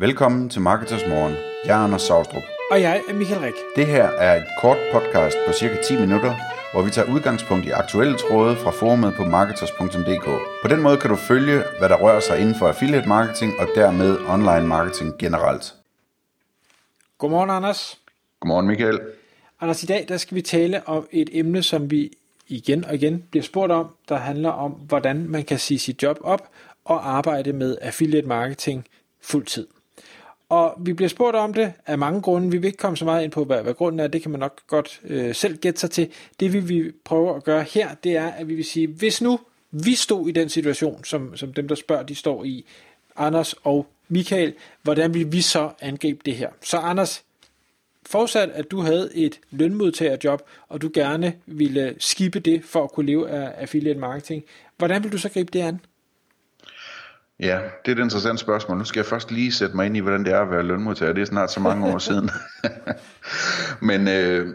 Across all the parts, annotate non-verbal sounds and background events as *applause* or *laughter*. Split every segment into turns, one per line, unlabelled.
Velkommen til Marketers Morgen. Jeg er Anders Saustrup.
Og jeg er Michael Rik.
Det her er et kort podcast på cirka 10 minutter, hvor vi tager udgangspunkt i aktuelle tråde fra forumet på marketers.dk. På den måde kan du følge, hvad der rører sig inden for affiliate marketing og dermed online marketing generelt.
Godmorgen, Anders.
Godmorgen, Michael.
Anders, i dag der skal vi tale om et emne, som vi igen og igen bliver spurgt om, der handler om, hvordan man kan sige sit job op og arbejde med affiliate marketing fuldtid. Og vi bliver spurgt om det af mange grunde. Vi vil ikke komme så meget ind på, hvad, hvad grunden er. Det kan man nok godt øh, selv gætte sig til. Det vi vil prøve at gøre her, det er, at vi vil sige, hvis nu vi stod i den situation, som, som dem, der spørger, de står i, Anders og Michael, hvordan vil vi så angribe det her? Så Anders, forudsat at du havde et lønmodtagerjob, og du gerne ville skippe det for at kunne leve af affiliate marketing, hvordan vil du så gribe det an?
Ja, det er et interessant spørgsmål. Nu skal jeg først lige sætte mig ind i, hvordan det er at være lønmodtager. Det er snart så mange år siden. *laughs* Men øh,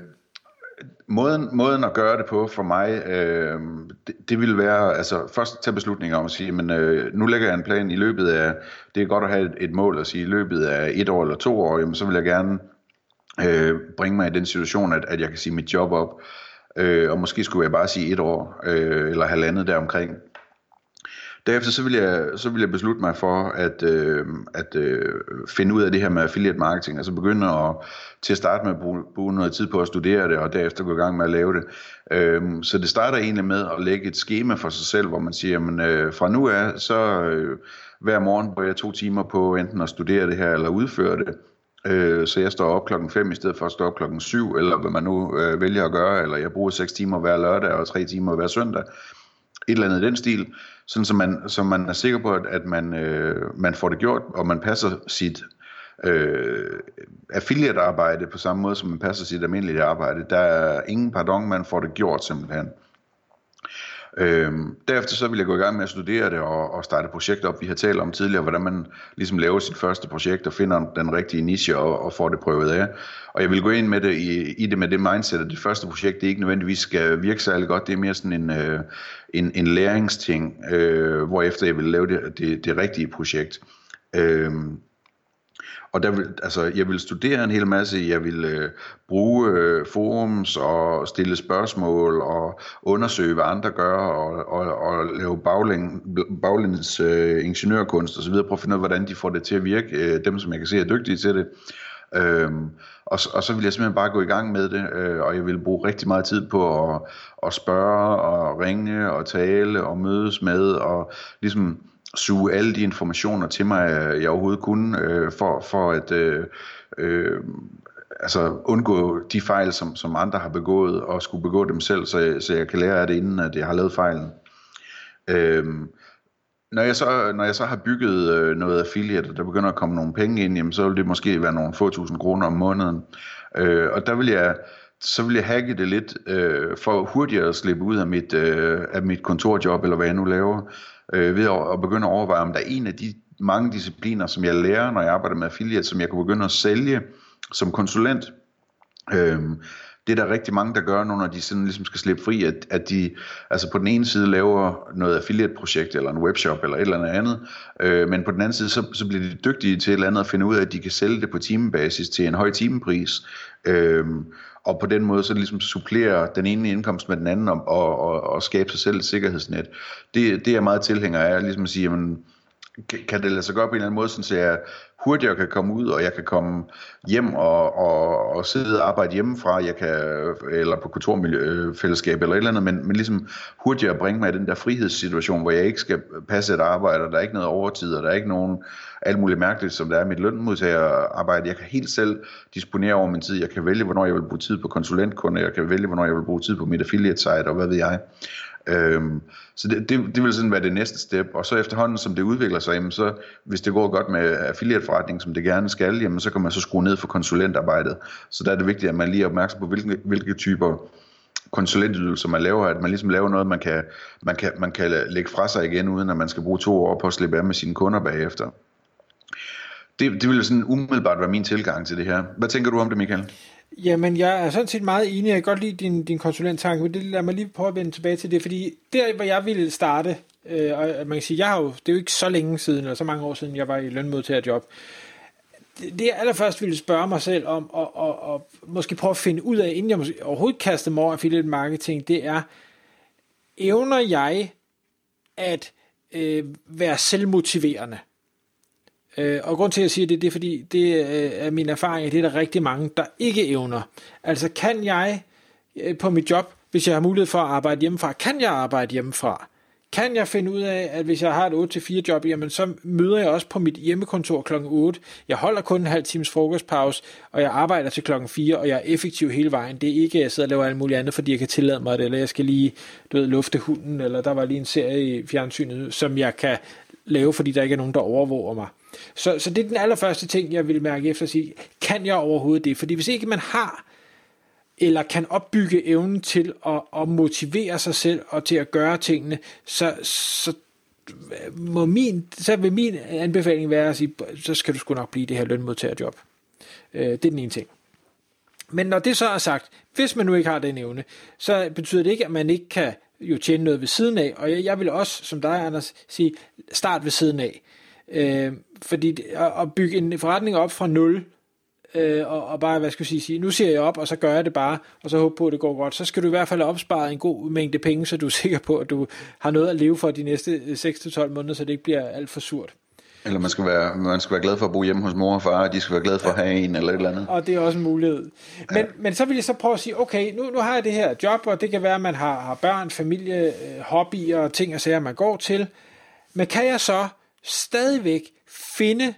måden, måden at gøre det på for mig, øh, det, det vil være, altså først tage beslutninger om at sige, men øh, nu lægger jeg en plan i løbet af, det er godt at have et, et mål at sige, i løbet af et år eller to år, jamen, så vil jeg gerne øh, bringe mig i den situation, at, at jeg kan sige mit job op, øh, og måske skulle jeg bare sige et år, øh, eller halvandet deromkring, Derefter så vil jeg, så vil jeg beslutte mig for at, øh, at øh, finde ud af det her med affiliate marketing, altså begynde at, til at starte med at bruge, bruge noget tid på at studere det, og derefter gå i gang med at lave det. Øh, så det starter egentlig med at lægge et schema for sig selv, hvor man siger, men øh, fra nu af, så øh, hver morgen bruger jeg to timer på enten at studere det her, eller udføre det. Øh, så jeg står op klokken 5 i stedet for at stå op klokken 7, eller hvad man nu øh, vælger at gøre, eller jeg bruger 6 timer hver lørdag og 3 timer hver søndag. Et eller andet i den stil sådan så man, så man er sikker på, at, at man, øh, man får det gjort, og man passer sit øh, affiliate-arbejde på samme måde, som man passer sit almindelige arbejde. Der er ingen pardon, man får det gjort simpelthen. Øhm, derefter så vil jeg gå i gang med at studere det og, og starte projekter op. Vi har talt om tidligere, hvordan man ligesom laver sit første projekt og finder den rigtige niche og, og får det prøvet af. Og jeg vil gå ind med det i, i det med det mindset, at det første projekt det ikke nødvendigvis skal virke særlig godt. Det er mere sådan en, øh, en, en læringsting, øh, hvor efter jeg vil lave det, det, det rigtige projekt. Øh, og der vil, altså, jeg vil studere en hel masse, jeg vil øh, bruge øh, forums og stille spørgsmål og undersøge, hvad andre gør og, og, og lave baglæng, baglæns øh, ingeniørkunst osv. Prøve at finde ud af, hvordan de får det til at virke, øh, dem som jeg kan se er dygtige til det. Øhm, og, og så vil jeg simpelthen bare gå i gang med det, øh, og jeg vil bruge rigtig meget tid på at, at spørge og ringe og tale og mødes med og ligesom suge alle de informationer til mig, øh, jeg overhovedet kunne, øh, for, for at øh, øh, altså undgå de fejl, som, som andre har begået, og skulle begå dem selv, så, så jeg kan lære af det, inden at jeg har lavet fejlen. Øh, når jeg så, når jeg så har bygget øh, noget affiliate, og der begynder at komme nogle penge ind, jamen, så vil det måske være nogle få tusind kroner om måneden. Øh, og der vil jeg, så vil jeg hacke det lidt, øh, for hurtigere at slippe ud af mit, øh, af mit kontorjob, eller hvad jeg nu laver, øh, ved at, at begynde at overveje, om der er en af de mange discipliner, som jeg lærer, når jeg arbejder med affiliate, som jeg kunne begynde at sælge som konsulent. Øh, det er der rigtig mange, der gør nu, når de sådan ligesom skal slippe fri, at, at de altså på den ene side laver noget affiliate-projekt, eller en webshop, eller et eller andet øh, men på den anden side, så, så bliver de dygtige til et eller andet at finde ud af, at de kan sælge det på timebasis til en høj timepris, øh, og på den måde så ligesom supplere den ene indkomst med den anden, og, og, og, og skabe sig selv et sikkerhedsnet. Det, det er jeg meget tilhænger af, ligesom at sige, jamen, kan det lade sig gøre på en eller anden måde, så jeg hurtigere kan komme ud, og jeg kan komme hjem og, og, og sidde og arbejde hjemmefra, jeg kan, eller på kontorfællesskab eller et eller andet, men, men ligesom hurtigere bringe mig i den der frihedssituation, hvor jeg ikke skal passe et arbejde, og der er ikke noget overtid, og der er ikke nogen alt muligt mærkeligt, som der er mit lønmodtagerarbejde. Jeg kan helt selv disponere over min tid. Jeg kan vælge, hvornår jeg vil bruge tid på konsulentkunder. Jeg kan vælge, hvornår jeg vil bruge tid på mit affiliate site, og hvad ved jeg. Øhm, så det, det, det vil sådan være det næste step, og så efterhånden som det udvikler sig, jamen så hvis det går godt med affiliate forretning, som det gerne skal, jamen så kan man så skrue ned for konsulentarbejdet. Så der er det vigtigt, at man lige er opmærksom på, hvilke, hvilke typer konsulentydelser man laver, at man ligesom laver noget, man kan, man, kan, man kan lægge fra sig igen, uden at man skal bruge to år på at slippe af med sine kunder bagefter. Det, det vil sådan umiddelbart være min tilgang til det her. Hvad tænker du om det, Michael?
Jamen, jeg er sådan set meget enig. Jeg kan godt lide din, din konsulenttanke, men det lader mig lige prøve at vende tilbage til det, fordi der, hvor jeg ville starte, øh, og man kan sige, jeg har jo, det er jo ikke så længe siden, eller så mange år siden, jeg var i lønmodtagerjob, det jeg allerførst ville spørge mig selv om, og, og, og måske prøve at finde ud af, inden jeg måske overhovedet kaster mig over affiliate marketing, det er, evner jeg at øh, være selvmotiverende? Øh, og grund til, at jeg siger det, det er, fordi det øh, er min erfaring, at det er der rigtig mange, der ikke evner. Altså, kan jeg øh, på mit job, hvis jeg har mulighed for at arbejde hjemmefra, kan jeg arbejde hjemmefra? kan jeg finde ud af, at hvis jeg har et 8-4 job, jamen så møder jeg også på mit hjemmekontor kl. 8. Jeg holder kun en halv times frokostpause, og jeg arbejder til klokken 4, og jeg er effektiv hele vejen. Det er ikke, at jeg sidder og laver alt muligt andet, fordi jeg kan tillade mig det, eller jeg skal lige du ved, lufte hunden, eller der var lige en serie i fjernsynet, som jeg kan lave, fordi der ikke er nogen, der overvåger mig. Så, så det er den allerførste ting, jeg vil mærke efter at sige, kan jeg overhovedet det? Fordi hvis ikke man har eller kan opbygge evnen til at, at motivere sig selv og til at gøre tingene, så, så må min, så vil min anbefaling være at sige, så skal du sgu nok blive det her lønmodtagerjob. Øh, det er den ene ting. Men når det så er sagt, hvis man nu ikke har den evne, så betyder det ikke, at man ikke kan jo tjene noget ved siden af. Og jeg, jeg vil også, som dig, Anders, sige, start ved siden af. Øh, fordi at bygge en forretning op fra nul, øh, og, og bare, hvad skal jeg sige, nu ser jeg op, og så gør jeg det bare, og så håber på, at det går godt, så skal du i hvert fald opspare en god mængde penge, så du er sikker på, at du har noget at leve for de næste øh, 6-12 måneder, så det ikke bliver alt for surt.
Eller man skal, være, man skal være glad for at bo hjemme hos mor og far, og de skal være glade for at have en eller et eller andet.
Og det er også en mulighed. Men, ja. men så vil jeg så prøve at sige, okay, nu, nu har jeg det her job, og det kan være, at man har, har børn, familie, øh, hobbyer og ting og sager, man går til. Men kan jeg så stadigvæk finde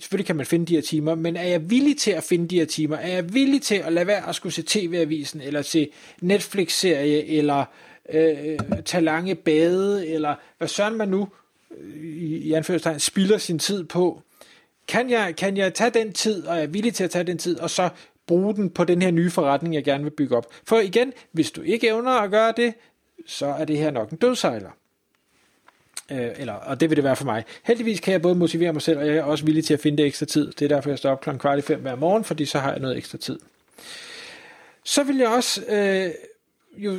selvfølgelig kan man finde de her timer, men er jeg villig til at finde de her timer? Er jeg villig til at lade være at skulle se tv-avisen, eller se Netflix-serie, eller øh, tage lange bade, eller hvad søren man nu, i, i anførselstegn, spilder sin tid på? Kan jeg, kan jeg tage den tid, og er villig til at tage den tid, og så bruge den på den her nye forretning, jeg gerne vil bygge op? For igen, hvis du ikke evner at gøre det, så er det her nok en dødsejler. Øh, eller, og det vil det være for mig. Heldigvis kan jeg både motivere mig selv, og jeg er også villig til at finde det ekstra tid. Det er derfor, jeg står op klokken kvart i fem hver morgen, fordi så har jeg noget ekstra tid. Så vil jeg også øh, jo,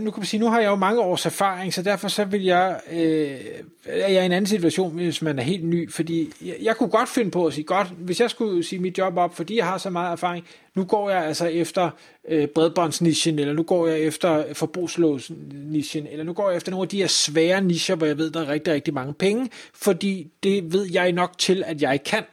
nu kan man sige, nu har jeg jo mange års erfaring, så derfor så vil jeg, øh, er jeg i en anden situation, hvis man er helt ny, fordi jeg, jeg kunne godt finde på at sige, godt, hvis jeg skulle sige mit job op, fordi jeg har så meget erfaring, nu går jeg altså efter øh, bredbåndsnichen, eller nu går jeg efter forbrugslåsnichen, eller nu går jeg efter nogle af de her svære nicher, hvor jeg ved, der er rigtig, rigtig mange penge, fordi det ved jeg nok til, at jeg kan.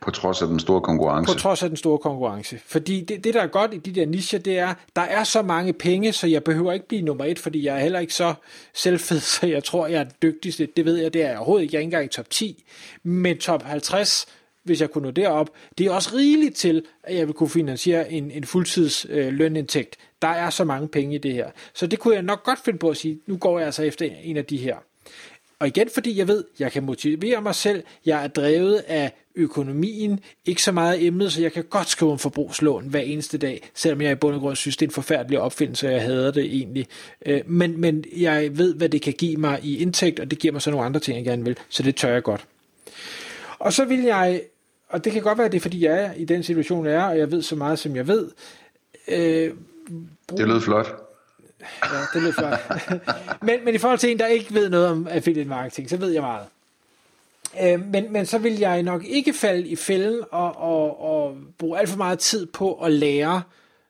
På trods af den store konkurrence.
På trods af den store konkurrence. Fordi det, det der er godt i de der nischer, det er, der er så mange penge, så jeg behøver ikke blive nummer et, fordi jeg er heller ikke så selvfed, *laughs* så jeg tror, jeg er den dygtigste. Det ved jeg, det er jeg overhovedet ikke. Jeg er ikke engang i top 10. Men top 50, hvis jeg kunne nå derop, det er også rigeligt til, at jeg vil kunne finansiere en, en fuldtids øh, lønindtægt. Der er så mange penge i det her. Så det kunne jeg nok godt finde på at sige, nu går jeg altså efter en af de her. Og igen, fordi jeg ved, jeg kan motivere mig selv, jeg er drevet af økonomien, ikke så meget emnet, så jeg kan godt skrive en forbrugslån hver eneste dag, selvom jeg i bund og grund synes, det er en forfærdelig opfindelse, og jeg hader det egentlig. Øh, men, men jeg ved, hvad det kan give mig i indtægt, og det giver mig så nogle andre ting, jeg gerne vil, så det tør jeg godt. Og så vil jeg, og det kan godt være, det er, fordi jeg er i den situation, jeg er, og jeg ved så meget, som jeg ved.
Øh, brug... Det lød flot.
Ja, det lyder flot. men, men i forhold til en, der ikke ved noget om affiliate marketing, så ved jeg meget. Øh, men, men så vil jeg nok ikke falde i fælden og, og, og bruge alt for meget tid på at lære,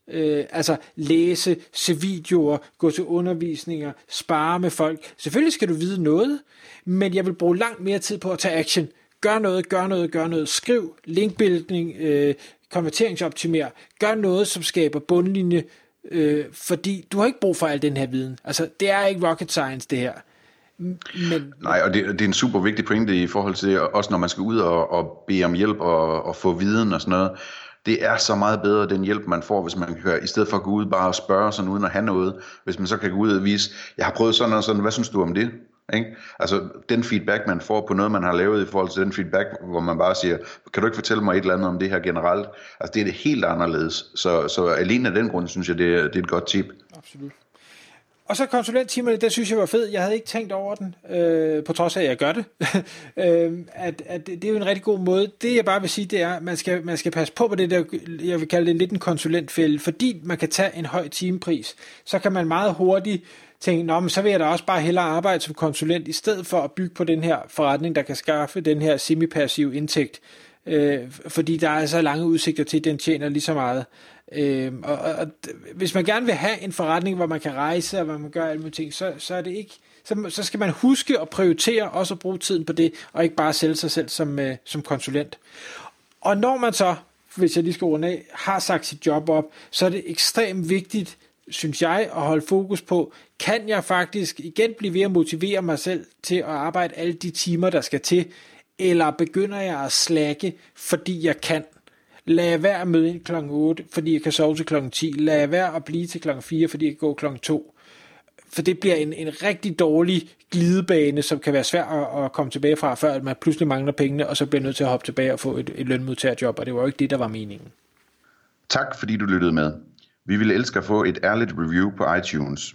øh, altså læse, se videoer, gå til undervisninger, spare med folk. Selvfølgelig skal du vide noget, men jeg vil bruge langt mere tid på at tage action. Gør noget, gør noget, gør noget. Skriv, linkbuilding, øh, konverteringsoptimer. Gør noget, som skaber bundlinje Øh, fordi du har ikke brug for al den her viden. Altså, det er ikke rocket science, det her.
Men... Nej, og det, det er en super vigtig pointe i forhold til, også når man skal ud og, og bede om hjælp og, og få viden og sådan noget. Det er så meget bedre, den hjælp, man får, hvis man kan, i stedet for at gå ud bare og spørge sådan uden at have noget, hvis man så kan gå ud og vise, jeg har prøvet sådan og sådan, hvad synes du om det? Ikke? Altså den feedback, man får på noget, man har lavet i forhold til den feedback, hvor man bare siger, kan du ikke fortælle mig et eller andet om det her generelt? Altså det er det helt anderledes. Så, så alene af den grund, synes jeg, det er, det er et godt tip.
Absolut og så konsulenttimerne, det synes jeg var fed. Jeg havde ikke tænkt over den, øh, på trods af, at jeg gør det. *laughs* øh, at, at det er jo en rigtig god måde. Det jeg bare vil sige, det er, at man skal, man skal passe på på det der, jeg vil kalde det lidt en konsulentfælde, fordi man kan tage en høj timepris, så kan man meget hurtigt tænke, Nå, men så vil jeg da også bare hellere arbejde som konsulent, i stedet for at bygge på den her forretning, der kan skaffe den her semipassive indtægt, øh, fordi der er så lange udsigter til, at den tjener lige så meget. Øh, og, og, og hvis man gerne vil have en forretning, hvor man kan rejse, og hvor man gør alle mulige ting, så, så er det ikke så, så skal man huske at prioritere også at bruge tiden på det, og ikke bare sælge sig selv som, øh, som konsulent. Og når man så, hvis jeg lige skal runde af, har sagt sit job op, så er det ekstremt vigtigt, synes jeg, at holde fokus på, kan jeg faktisk igen blive ved at motivere mig selv til at arbejde alle de timer, der skal til, eller begynder jeg at slække, fordi jeg kan? Lad være at møde ind kl. 8, fordi jeg kan sove til kl. 10. Lad være at blive til kl. 4, fordi jeg kan gå kl. 2. For det bliver en, en rigtig dårlig glidebane, som kan være svær at, at komme tilbage fra, før man pludselig mangler pengene, og så bliver nødt til at hoppe tilbage og få et, et lønmodtagerjob, og det var jo ikke det, der var meningen.
Tak fordi du lyttede med. Vi ville elske at få et ærligt review på iTunes.